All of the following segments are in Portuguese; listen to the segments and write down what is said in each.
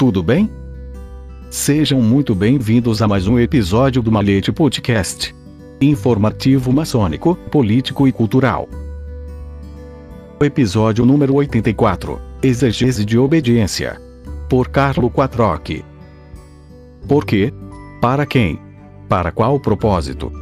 Tudo bem? Sejam muito bem-vindos a mais um episódio do Malete Podcast. Informativo maçônico, político e cultural. Episódio número 84. Exegese de obediência. Por Carlo Quattrock. Por quê? Para quem? Para qual propósito?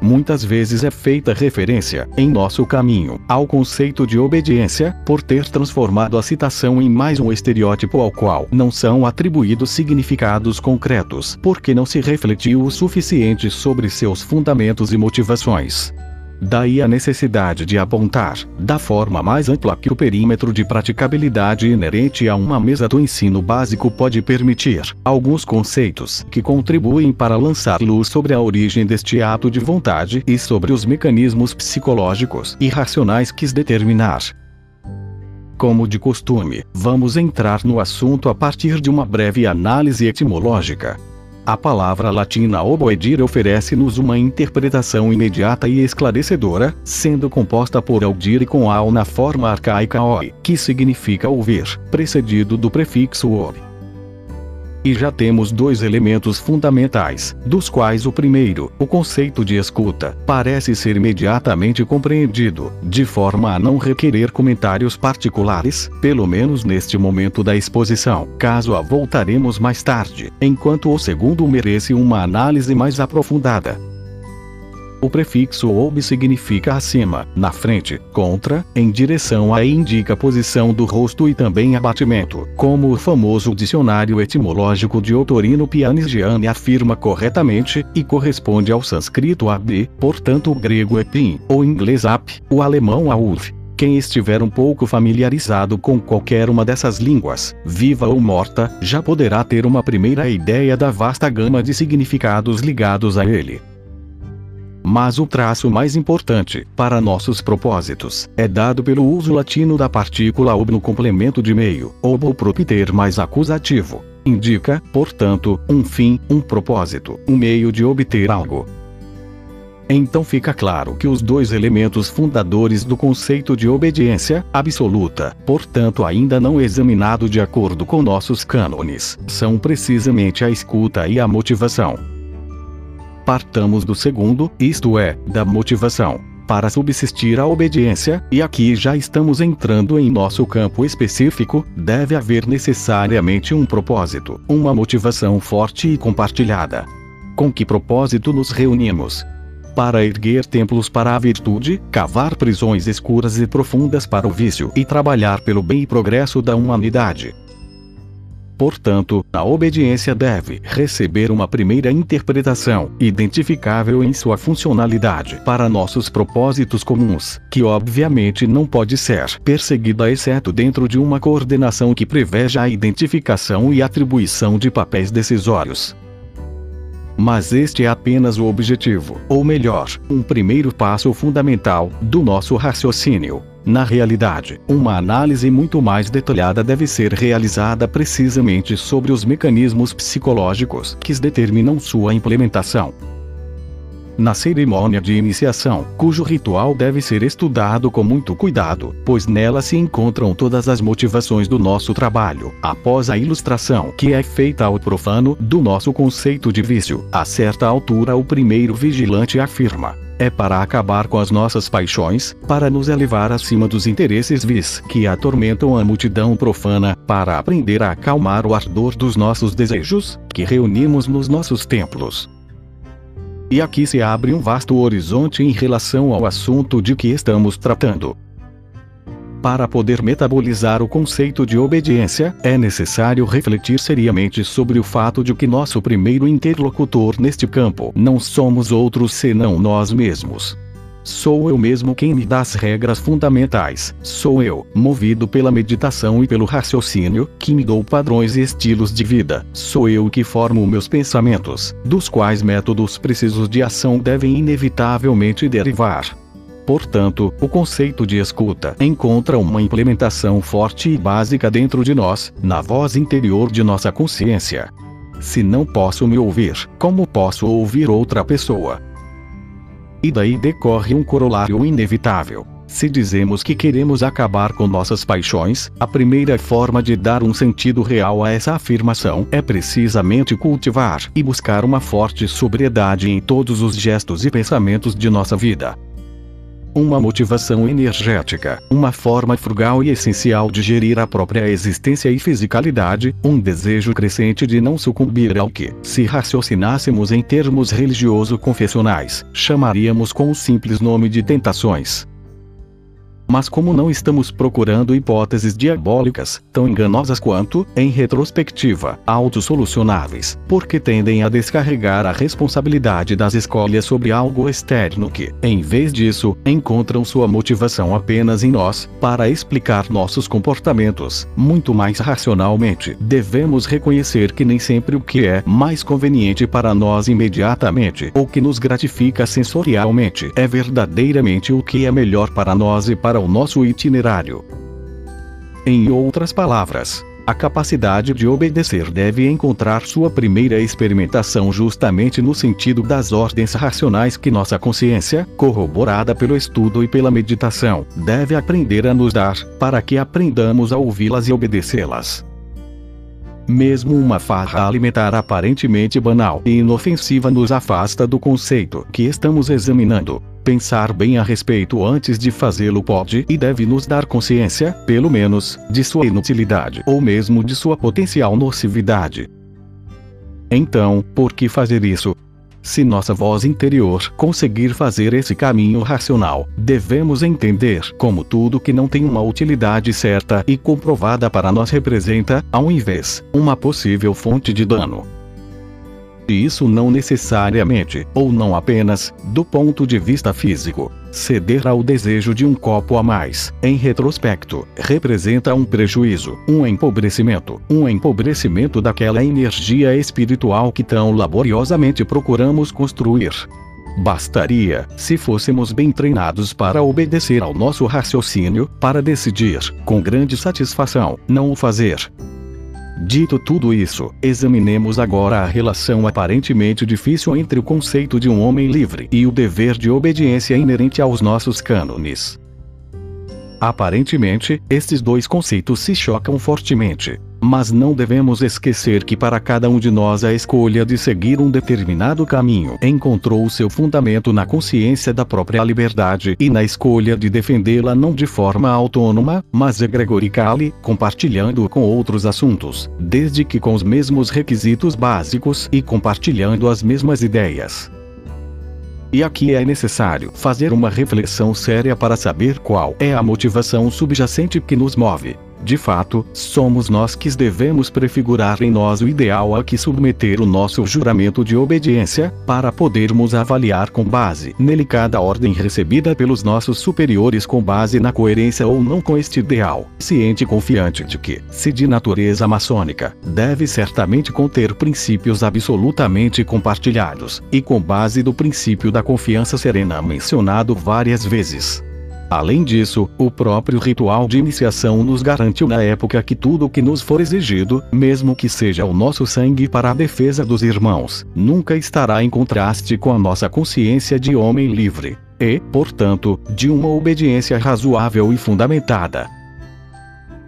Muitas vezes é feita referência, em nosso caminho, ao conceito de obediência, por ter transformado a citação em mais um estereótipo ao qual não são atribuídos significados concretos, porque não se refletiu o suficiente sobre seus fundamentos e motivações. Daí a necessidade de apontar, da forma mais ampla que o perímetro de praticabilidade inerente a uma mesa do ensino básico pode permitir, alguns conceitos que contribuem para lançar luz sobre a origem deste ato de vontade e sobre os mecanismos psicológicos e racionais que determinar. Como de costume, vamos entrar no assunto a partir de uma breve análise etimológica. A palavra latina oboedir oferece-nos uma interpretação imediata e esclarecedora, sendo composta por audire com ao na forma arcaica oi, que significa ouvir, precedido do prefixo ob. E já temos dois elementos fundamentais, dos quais o primeiro, o conceito de escuta, parece ser imediatamente compreendido, de forma a não requerer comentários particulares, pelo menos neste momento da exposição, caso a voltaremos mais tarde, enquanto o segundo merece uma análise mais aprofundada. O prefixo ob significa acima, na frente, contra, em direção a e indica a posição do rosto e também abatimento, como o famoso dicionário etimológico de Otorino Pianigiani afirma corretamente, e corresponde ao sânscrito ab, portanto o grego epim, o inglês ap, o alemão auf. Quem estiver um pouco familiarizado com qualquer uma dessas línguas, viva ou morta, já poderá ter uma primeira ideia da vasta gama de significados ligados a ele. Mas o traço mais importante, para nossos propósitos, é dado pelo uso latino da partícula ob no complemento de meio, obo propter mais acusativo. Indica, portanto, um fim, um propósito, um meio de obter algo. Então fica claro que os dois elementos fundadores do conceito de obediência absoluta, portanto ainda não examinado de acordo com nossos cânones, são precisamente a escuta e a motivação partamos do segundo, isto é, da motivação. Para subsistir a obediência, e aqui já estamos entrando em nosso campo específico, deve haver necessariamente um propósito, uma motivação forte e compartilhada. Com que propósito nos reunimos? Para erguer templos para a virtude, cavar prisões escuras e profundas para o vício e trabalhar pelo bem e progresso da humanidade. Portanto, a obediência deve receber uma primeira interpretação, identificável em sua funcionalidade para nossos propósitos comuns, que obviamente não pode ser perseguida exceto dentro de uma coordenação que preveja a identificação e atribuição de papéis decisórios. Mas este é apenas o objetivo, ou melhor, um primeiro passo fundamental, do nosso raciocínio. Na realidade, uma análise muito mais detalhada deve ser realizada precisamente sobre os mecanismos psicológicos que determinam sua implementação. Na cerimônia de iniciação, cujo ritual deve ser estudado com muito cuidado, pois nela se encontram todas as motivações do nosso trabalho, após a ilustração que é feita ao profano do nosso conceito de vício. A certa altura, o primeiro vigilante afirma: é para acabar com as nossas paixões, para nos elevar acima dos interesses vis que atormentam a multidão profana, para aprender a acalmar o ardor dos nossos desejos, que reunimos nos nossos templos. E aqui se abre um vasto horizonte em relação ao assunto de que estamos tratando. Para poder metabolizar o conceito de obediência, é necessário refletir seriamente sobre o fato de que nosso primeiro interlocutor neste campo não somos outros senão nós mesmos. Sou eu mesmo quem me dá as regras fundamentais. Sou eu, movido pela meditação e pelo raciocínio, que me dou padrões e estilos de vida. Sou eu que formo meus pensamentos, dos quais métodos precisos de ação devem inevitavelmente derivar. Portanto, o conceito de escuta encontra uma implementação forte e básica dentro de nós, na voz interior de nossa consciência. Se não posso me ouvir, como posso ouvir outra pessoa? E daí decorre um corolário inevitável. Se dizemos que queremos acabar com nossas paixões, a primeira forma de dar um sentido real a essa afirmação é precisamente cultivar e buscar uma forte sobriedade em todos os gestos e pensamentos de nossa vida uma motivação energética, uma forma frugal e essencial de gerir a própria existência e fisicalidade, um desejo crescente de não sucumbir ao que, se raciocinássemos em termos religioso-confessionais, chamaríamos com o simples nome de tentações. Mas como não estamos procurando hipóteses diabólicas, tão enganosas quanto, em retrospectiva, autossolucionáveis, porque tendem a descarregar a responsabilidade das escolhas sobre algo externo que, em vez disso, encontram sua motivação apenas em nós, para explicar nossos comportamentos, muito mais racionalmente, devemos reconhecer que nem sempre o que é mais conveniente para nós imediatamente ou que nos gratifica sensorialmente é verdadeiramente o que é melhor para nós e para para o nosso itinerário. Em outras palavras, a capacidade de obedecer deve encontrar sua primeira experimentação justamente no sentido das ordens racionais que nossa consciência, corroborada pelo estudo e pela meditação, deve aprender a nos dar, para que aprendamos a ouvi-las e obedecê-las. Mesmo uma farra alimentar aparentemente banal e inofensiva nos afasta do conceito que estamos examinando. Pensar bem a respeito antes de fazê-lo pode e deve nos dar consciência, pelo menos, de sua inutilidade ou mesmo de sua potencial nocividade. Então, por que fazer isso? Se nossa voz interior conseguir fazer esse caminho racional, devemos entender como tudo que não tem uma utilidade certa e comprovada para nós representa, ao invés, uma possível fonte de dano. E isso não necessariamente, ou não apenas, do ponto de vista físico. Ceder ao desejo de um copo a mais, em retrospecto, representa um prejuízo, um empobrecimento, um empobrecimento daquela energia espiritual que tão laboriosamente procuramos construir. Bastaria, se fôssemos bem treinados para obedecer ao nosso raciocínio, para decidir, com grande satisfação, não o fazer, Dito tudo isso, examinemos agora a relação aparentemente difícil entre o conceito de um homem livre e o dever de obediência inerente aos nossos cânones. Aparentemente, estes dois conceitos se chocam fortemente. Mas não devemos esquecer que para cada um de nós a escolha de seguir um determinado caminho encontrou seu fundamento na consciência da própria liberdade e na escolha de defendê-la não de forma autônoma, mas egregoricale, compartilhando com outros assuntos, desde que com os mesmos requisitos básicos e compartilhando as mesmas ideias. E aqui é necessário fazer uma reflexão séria para saber qual é a motivação subjacente que nos move. De fato, somos nós que devemos prefigurar em nós o ideal a que submeter o nosso juramento de obediência, para podermos avaliar com base nele cada ordem recebida pelos nossos superiores com base na coerência ou não com este ideal, ciente e confiante de que, se de natureza maçônica, deve certamente conter princípios absolutamente compartilhados, e com base do princípio da confiança serena mencionado várias vezes. Além disso, o próprio ritual de iniciação nos garantiu na época que tudo o que nos for exigido, mesmo que seja o nosso sangue para a defesa dos irmãos, nunca estará em contraste com a nossa consciência de homem livre, e, portanto, de uma obediência razoável e fundamentada.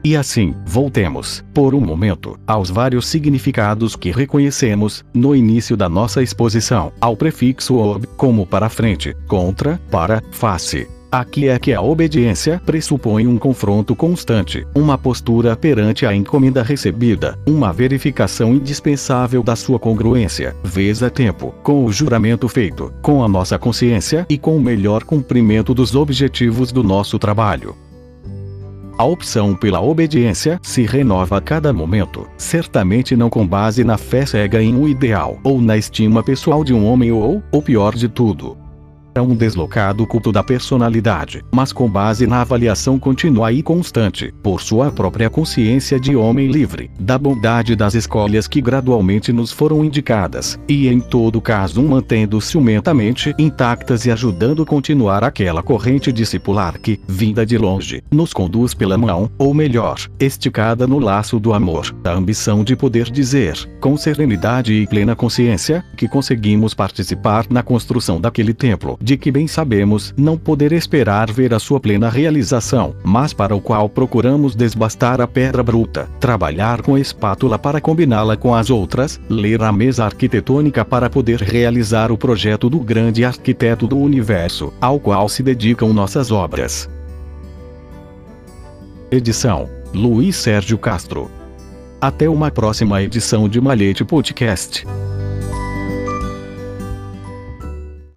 E assim, voltemos, por um momento, aos vários significados que reconhecemos, no início da nossa exposição, ao prefixo ob, como para frente, contra, para, face. Aqui é que a obediência pressupõe um confronto constante, uma postura perante a encomenda recebida, uma verificação indispensável da sua congruência, vez a tempo, com o juramento feito, com a nossa consciência e com o melhor cumprimento dos objetivos do nosso trabalho. A opção pela obediência se renova a cada momento, certamente não com base na fé cega em um ideal ou na estima pessoal de um homem ou, o pior de tudo, é um deslocado culto da personalidade, mas com base na avaliação contínua e constante, por sua própria consciência de homem livre, da bondade das escolhas que gradualmente nos foram indicadas, e em todo caso mantendo ciumentamente intactas e ajudando a continuar aquela corrente discipular que, vinda de longe, nos conduz pela mão, ou melhor, esticada no laço do amor, da ambição de poder dizer, com serenidade e plena consciência, que conseguimos participar na construção daquele templo, de que bem sabemos não poder esperar ver a sua plena realização, mas para o qual procuramos desbastar a pedra bruta, trabalhar com espátula para combiná-la com as outras, ler a mesa arquitetônica para poder realizar o projeto do grande arquiteto do universo, ao qual se dedicam nossas obras. Edição: Luiz Sérgio Castro. Até uma próxima edição de Malhete Podcast.